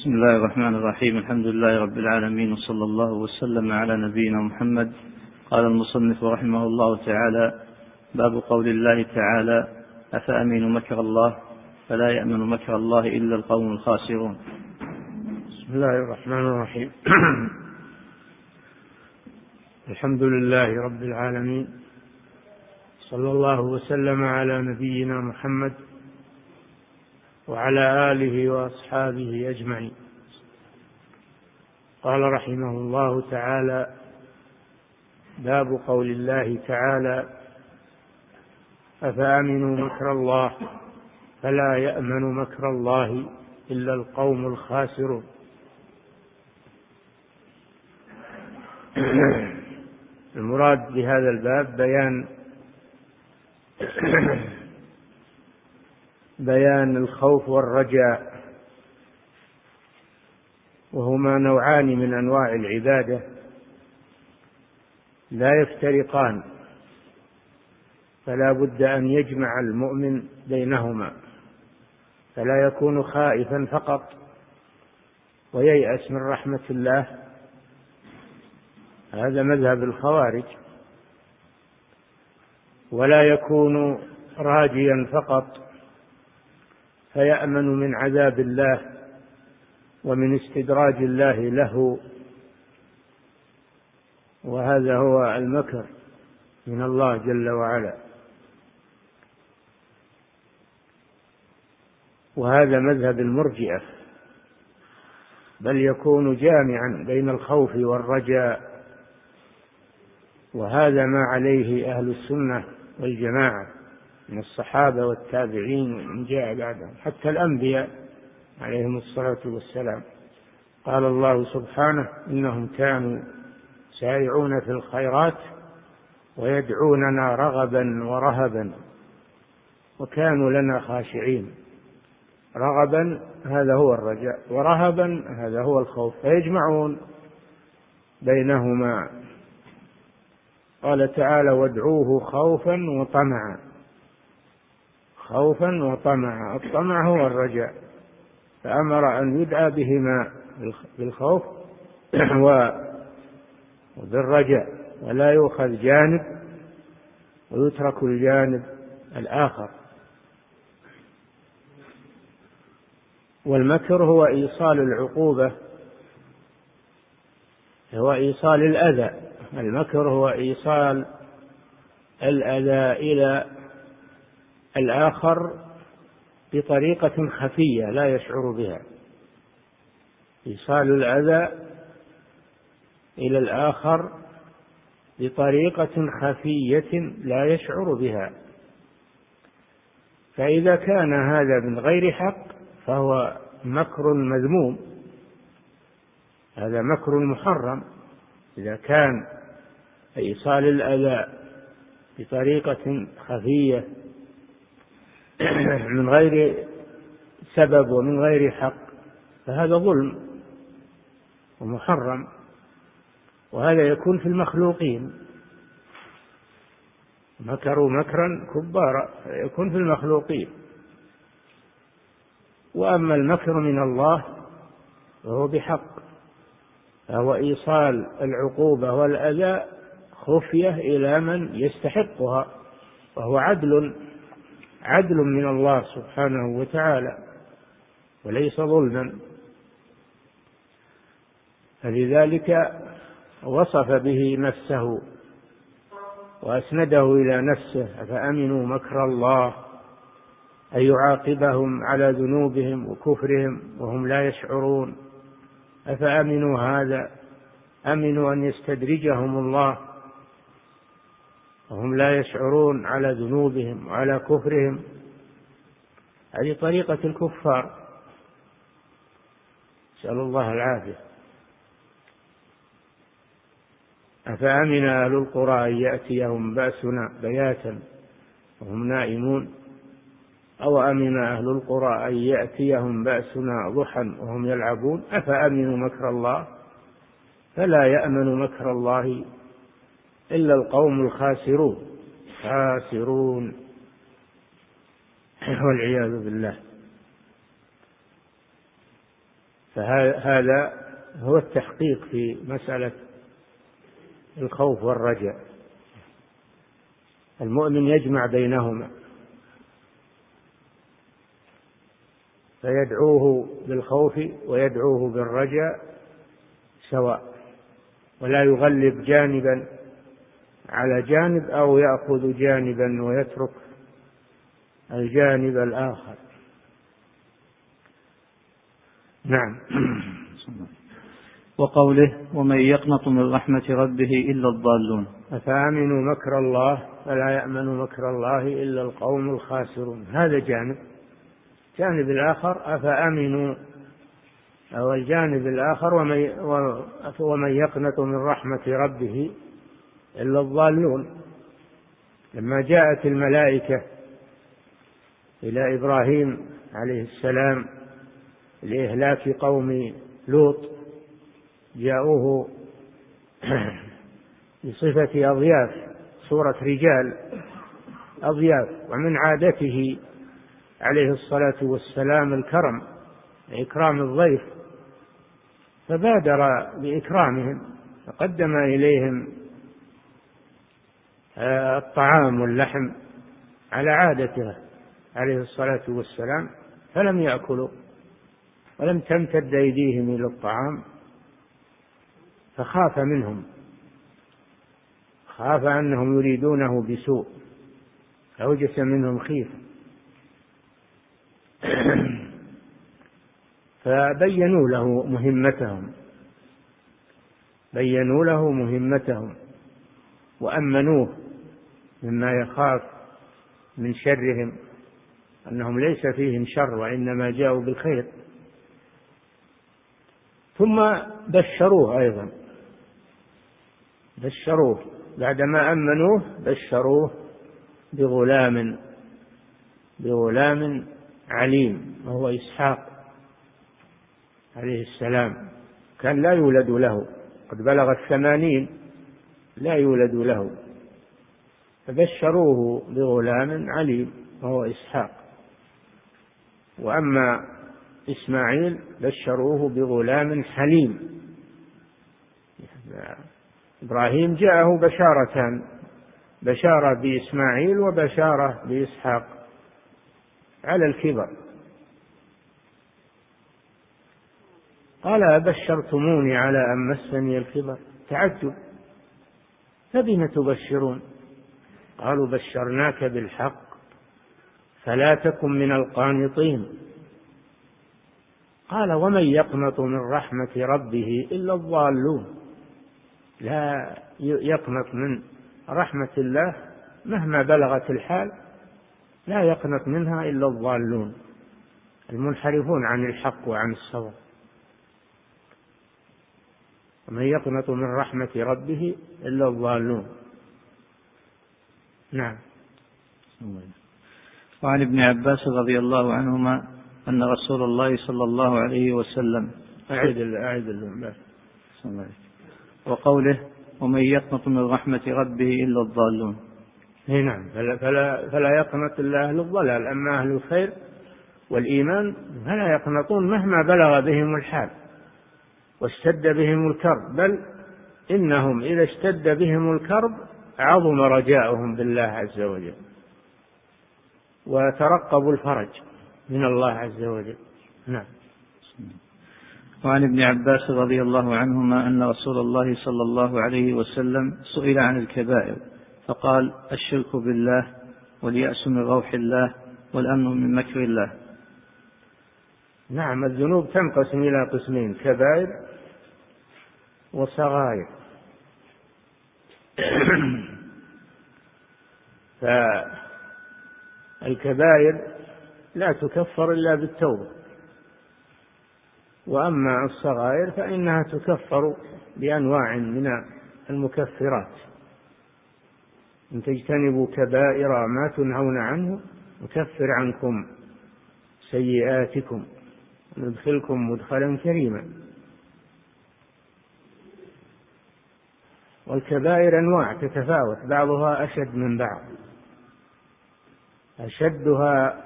بسم الله الرحمن الرحيم. الحمد لله رب العالمين وصلى الله وسلم على نبينا محمد. قال المصنف رحمه الله تعالى باب قول الله تعالى أفأمنوا مكر الله فلا يأمن مكر الله إلا القوم الخاسرون. بسم الله الرحمن الرحيم. الحمد لله رب العالمين. صلى الله وسلم على نبينا محمد وعلى آله وأصحابه أجمعين. قال رحمه الله تعالى باب قول الله تعالى أفأمنوا مكر الله فلا يأمن مكر الله إلا القوم الخاسرون. المراد بهذا الباب بيان بيان الخوف والرجاء وهما نوعان من أنواع العبادة لا يفترقان فلا بد أن يجمع المؤمن بينهما فلا يكون خائفا فقط وييأس من رحمة الله هذا مذهب الخوارج ولا يكون راجيا فقط فيأمن من عذاب الله ومن استدراج الله له. وهذا هو المكر من الله جل وعلا. وهذا مذهب المرجئة بل يكون جامعا بين الخوف والرجاء. وهذا ما عليه أهل السنة والجماعة. من الصحابة والتابعين ومن جاء بعدهم. حتى الأنبياء عليهم الصلاة والسلام. قال الله سبحانه إنهم كانوا سارعون في الخيرات ويدعوننا رغبا ورهبا. وكانوا لنا خاشعين. رغبا هذا هو الرجاء ورهبا هذا هو الخوف. فيجمعون بينهما. قال تعالى وادعوه خوفا وطمعا. خوفا وطمعا. الطمع هو الرجاء. فأمر أن يدعى بهما بالخوف وبالرجاء. ولا يؤخذ جانب ويترك الجانب الآخر. والمكر هو إيصال العقوبة هو إيصال الأذى. المكر هو إيصال الأذى إلى الآخر بطريقة خفية لا يشعر بها. إيصال الأذى إلى الآخر بطريقة خفية لا يشعر بها. فإذا كان هذا من غير حق فهو مكر مذموم. هذا مكر محرم. إذا كان إيصال الأذى بطريقة خفية من غير سبب ومن غير حق فهذا ظلم ومحرم وهذا يكون في المخلوقين. مكروا مكرا كبارا يكون في المخلوقين. وأما المكر من الله فهو بحق فهو إيصال العقوبة والأذى خفية إلى من يستحقها وهو عدل عدل من الله سبحانه وتعالى وليس ظلما. فلذلك وصف به نفسه وأسنده إلى نفسه أفأمنوا مكر الله؟ ان يعاقبهم على ذنوبهم وكفرهم وهم لا يشعرون؟ أفأمنوا هذا؟ أمنوا أن يستدرجهم الله؟ وهم لا يشعرون على ذنوبهم وعلى كفرهم. هذه طريقة الكفار. نسأل الله العافية. أفأمن أهل القرى أن يأتيهم بأسنا بياتا وهم نائمون؟ أو أمن أهل القرى أن يأتيهم بأسنا ضحى وهم يلعبون؟ أفأمنوا مكر الله؟ فلا يأمن مكر الله إلا القوم الخاسرون. خاسرون. والعياذ بالله. فهذا هو التحقيق في مسألة الخوف والرجاء. المؤمن يجمع بينهما. فيدعوه بالخوف ويدعوه بالرجاء سواء. ولا يغلب جانبا على جانب أو يأخذ جانبا ويترك الجانب الآخر. نعم. وقوله ومن يقنط من رحمة ربه إلا الضالون. أفأمنوا مكر الله فلا يأمن مكر الله إلا القوم الخاسرون. هذا جانب. الجانب الآخر أفأمنوا. أو الجانب الآخر ومن, ومن يقنط من رحمة ربه إلا الضالون. لما جاءت الملائكة إلى إبراهيم عليه السلام لإهلاك قوم لوط جاءوه بصفة أضياف صورة رجال أضياف ومن عادته عليه الصلاة والسلام الكرم إكرام الضيف فبادر بإكرامهم فقدم إليهم الطعام واللحم على عادته عليه الصلاة والسلام فلم يأكلوا ولم تمتد أيديهم إلى الطعام فخاف منهم خاف أنهم يريدونه بسوء فأوجس منهم خيفة. فبينوا له مهمتهم بينوا له مهمتهم وأمنوه مما يخاف من شرهم أنهم ليس فيهم شر وإنما جاءوا بالخير. ثم بشروه أيضا. بشروه. بعدما أمنوه بشروه بغلام بغلام عليم وهو إسحاق عليه السلام. كان لا يولد له. قد بلغ الثمانين لا يولد له. فبشروه بغلام عليم وهو إسحاق. وأما إسماعيل بشروه بغلام حليم. إبراهيم جاءه بشارتان بشارة بإسماعيل وبشارة بإسحاق. على الكبر. قال أبشرتموني على أن مسني الكبر. تعجب. فبم تبشرون؟ قالوا بشرناك بالحق فلا تكن من القانطين. قال ومن يقنط من رحمة ربه إلا الضالون. لا يقنط من رحمة الله مهما بلغت الحال لا يقنط منها إلا الضالون المنحرفون عن الحق وعن الصواب ومن يقنط من رحمة ربه إلا الضالون. نعم. وعن ابن عباس رضي الله عنهما أن رسول الله صلى الله عليه وسلم أعد أعد وقوله ومن يقنط من رحمة ربه إلا الضالون. إي نعم. فلا, فلا, فلا يقنط إلا أهل الضلال. أما أهل الخير والإيمان فلا يقنطون مهما بلغ بهم الحال واشتد بهم الكرب. بل إنهم إذا اشتد بهم الكرب عظم رجاؤهم بالله عز وجل. وترقبوا الفرج من الله عز وجل. نعم. وعن ابن عباس رضي الله عنهما أن رسول الله صلى الله عليه وسلم سئل عن الكبائر فقال الشرك بالله واليأس من روح الله والأمن من مكر الله. نعم الذنوب تنقسم إلى قسمين كبائر وصغائر. فالكبائر لا تكفر إلا بالتوبة. وأما الصغائر فإنها تكفر بأنواع من المكفرات. إن تجتنبوا كبائر ما تنهون عنه نكفر عنكم سيئاتكم ندخلكم مدخلا كريما. والكبائر أنواع تتفاوت بعضها أشد من بعض. أشدها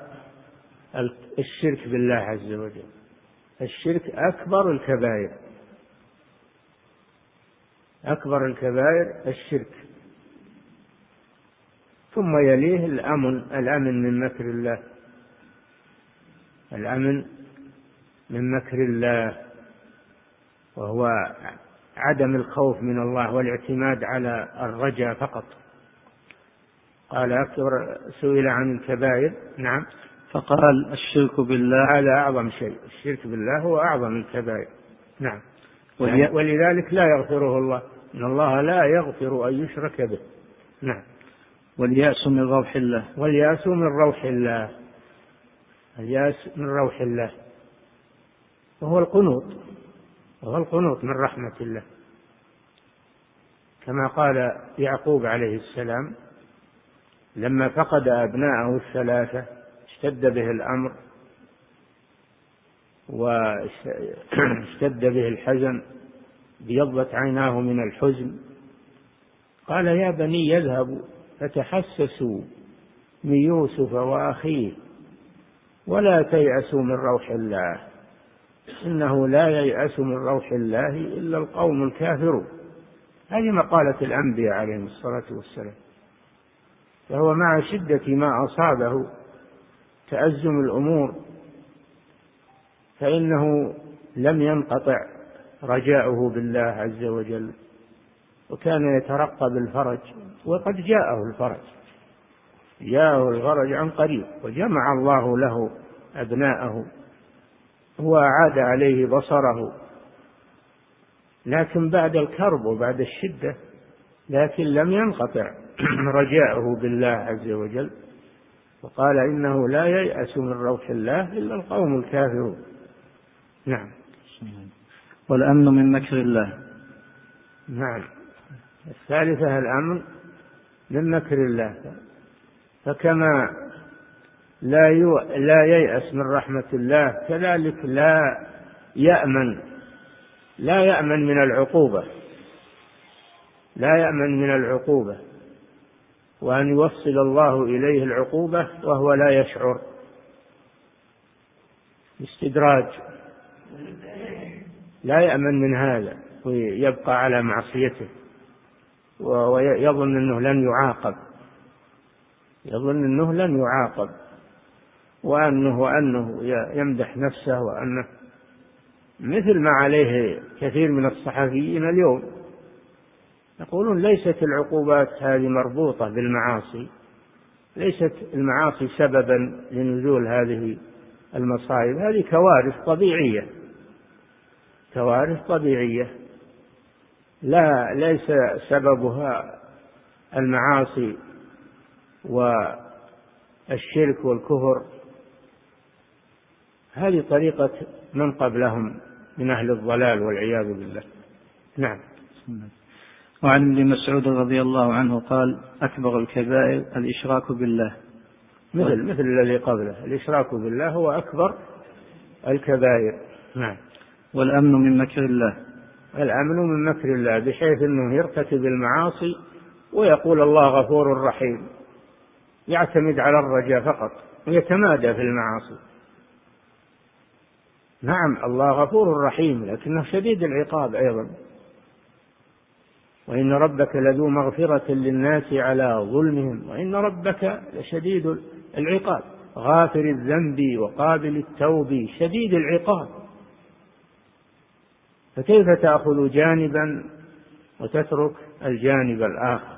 الشرك بالله عز وجل. الشرك أكبر الكبائر. أكبر الكبائر الشرك. ثم يليه الأمن الأمن من مكر الله. الأمن من مكر الله وهو عدم الخوف من الله والاعتماد على الرجاء فقط. قال أكبر سئل عن الكبائر. نعم. فقال الشرك بالله هذا أعظم شيء. الشرك بالله هو أعظم الكبائر. نعم. ولذلك لا يغفره الله. إن الله لا يغفر أن يشرك به. نعم. واليأس من روح الله. واليأس من روح الله. اليأس من روح الله. وهو القنوط. وهو القنوط من رحمة الله. كما قال يعقوب عليه السلام لما فقد أبناءه الثلاثة اشتد به الأمر واشتد به الحزن ابيضت عيناه من الحزن. قال يا بني يذهبوا فتحسسوا من يوسف وأخيه ولا تيأسوا من روح الله. إنه لا ييأس من روح الله إلا القوم الكافرون. هذه مقالة الأنبياء عليهم الصلاة والسلام. فهو مع شدة ما أصابه تأزم الأمور فإنه لم ينقطع رجاؤه بالله عز وجل وكان يترقب الفرج وقد جاءه الفرج. جاءه الفرج عن قريب وجمع الله له أبناءه. وأعاد عليه بصره. لكن بعد الكرب وبعد الشدة لكن لم ينقطع رجاؤه بالله عز وجل. وقال إنه لا ييأس من روح الله إلا القوم الكافرون. نعم. والأمن من مكر الله. نعم. الثالثة الأمن من مكر الله. فكما لا. لا ييأس من رحمة الله. كذلك لا يأمن لا يأمن من العقوبة لا يأمن من العقوبة. وأن يوصل الله إليه العقوبة وهو لا يشعر استدراج لا يأمن من هذا ويبقى على معصيته ويظن أنه لن يعاقب يظن أنه لن يعاقب. وأنه وأنه يمدح نفسه وأنه مثل ما عليه كثير من الصحفيين اليوم. يقولون ليست العقوبات هذه مربوطة بالمعاصي ليست المعاصي سببا لنزول هذه المصائب. هذه كوارث طبيعية كوارث طبيعية. لا ليس سببها المعاصي والشرك والكفر. هذه طريقة من قبلهم من أهل الضلال والعياذ بالله. نعم. وعن ابن مسعود رضي الله عنه قال أكبر الكبائر الإشراك بالله. مثل مثل الذي قبله. الإشراك بالله هو أكبر الكبائر. نعم. والأمن من مكر الله. الأمن من مكر الله بحيث أنه يرتكب المعاصي ويقول الله غفور رحيم. يعتمد على الرجاء فقط ويتمادى في المعاصي. نعم الله غفور رحيم لكنه شديد العقاب أيضا. وإن ربك لذو مغفرة للناس على ظلمهم وإن ربك لشديد العقاب. غافر الذنب وقابل التوب شديد العقاب. فكيف تأخذ جانبا وتترك الجانب الآخر؟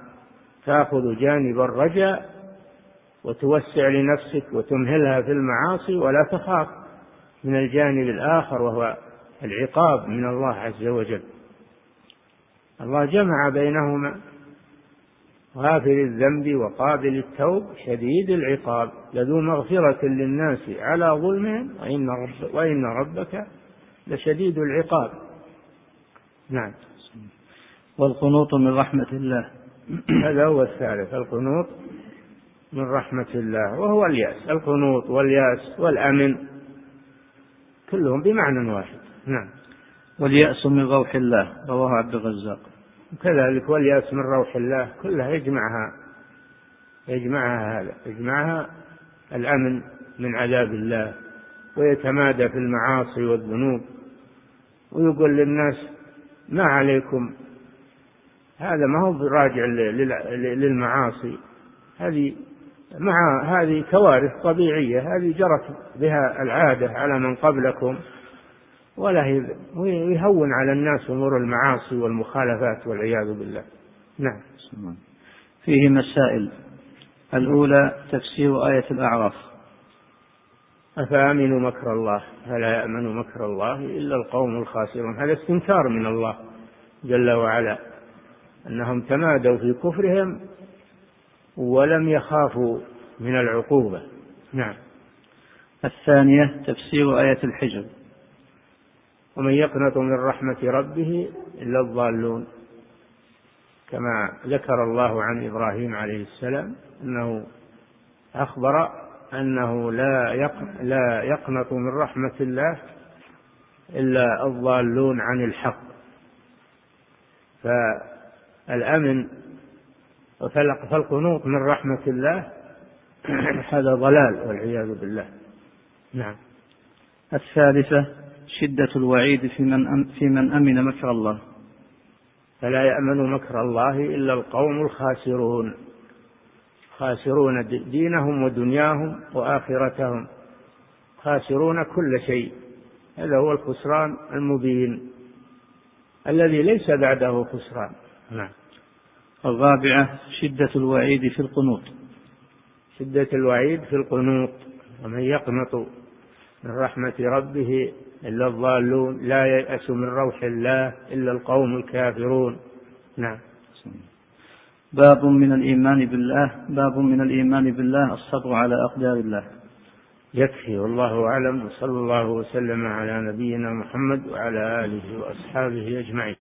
تأخذ جانب الرجاء وتوسع لنفسك وتمهلها في المعاصي ولا تخاف. من الجانب الآخر وهو العقاب من الله عز وجل. الله جمع بينهما غافر الذنب وقابل التوب شديد العقاب لذو مغفرة للناس على ظلمهم وإن, رب وإن ربك لشديد العقاب. نعم. والقنوط من رحمة الله. هذا هو الثالث القنوط من رحمة الله وهو اليأس. القنوط واليأس والأمن كلهم بمعنى واحد. نعم. واليأس من روح الله رواه عبد الرزاق. كذلك واليأس من روح الله كلها يجمعها يجمعها هذا يجمعها الأمن من عذاب الله ويتمادى في المعاصي والذنوب. ويقول للناس ما عليكم؟ هذا ما هو راجع للمعاصي. هذه مع هذه كوارث طبيعية هذه جرت بها العادة على من قبلكم ولا يهون على الناس أمور المعاصي والمخالفات والعياذ بالله. نعم. فيه مسائل. الأولى تفسير آية الأعراف. أفأمنوا مكر الله؟ فلا يأمن مكر الله إلا القوم الخاسرون؟ هذا استنكار من الله جل وعلا أنهم تمادوا في كفرهم ولم يخافوا من العقوبة. نعم. الثانية تفسير آية الحجر. ومن يقنط من رحمة ربه إلا الضالون. كما ذكر الله عن إبراهيم عليه السلام أنه أخبر أنه لا لا يقنط من رحمة الله إلا الضالون عن الحق. فالأمن فالقنوط من رحمة الله. هذا ضلال والعياذ بالله. نعم. الثالثة شدة الوعيد في من في من أمن مكر الله. فلا يأمن مكر الله إلا القوم الخاسرون. خاسرون دينهم ودنياهم وآخرتهم. خاسرون كل شيء. هذا هو الخسران المبين. الذي ليس بعده خسران. نعم. الرابعة شدة الوعيد في القنوط. شدة الوعيد في القنوط. ومن يقنط من رحمة ربه إلا الضالون لا ييأس من روح الله إلا القوم الكافرون. نعم. باب من الإيمان بالله باب من الإيمان بالله الصبر على أقدار الله. يكفي والله أعلم وصلى الله وسلم على نبينا محمد وعلى آله وأصحابه أجمعين.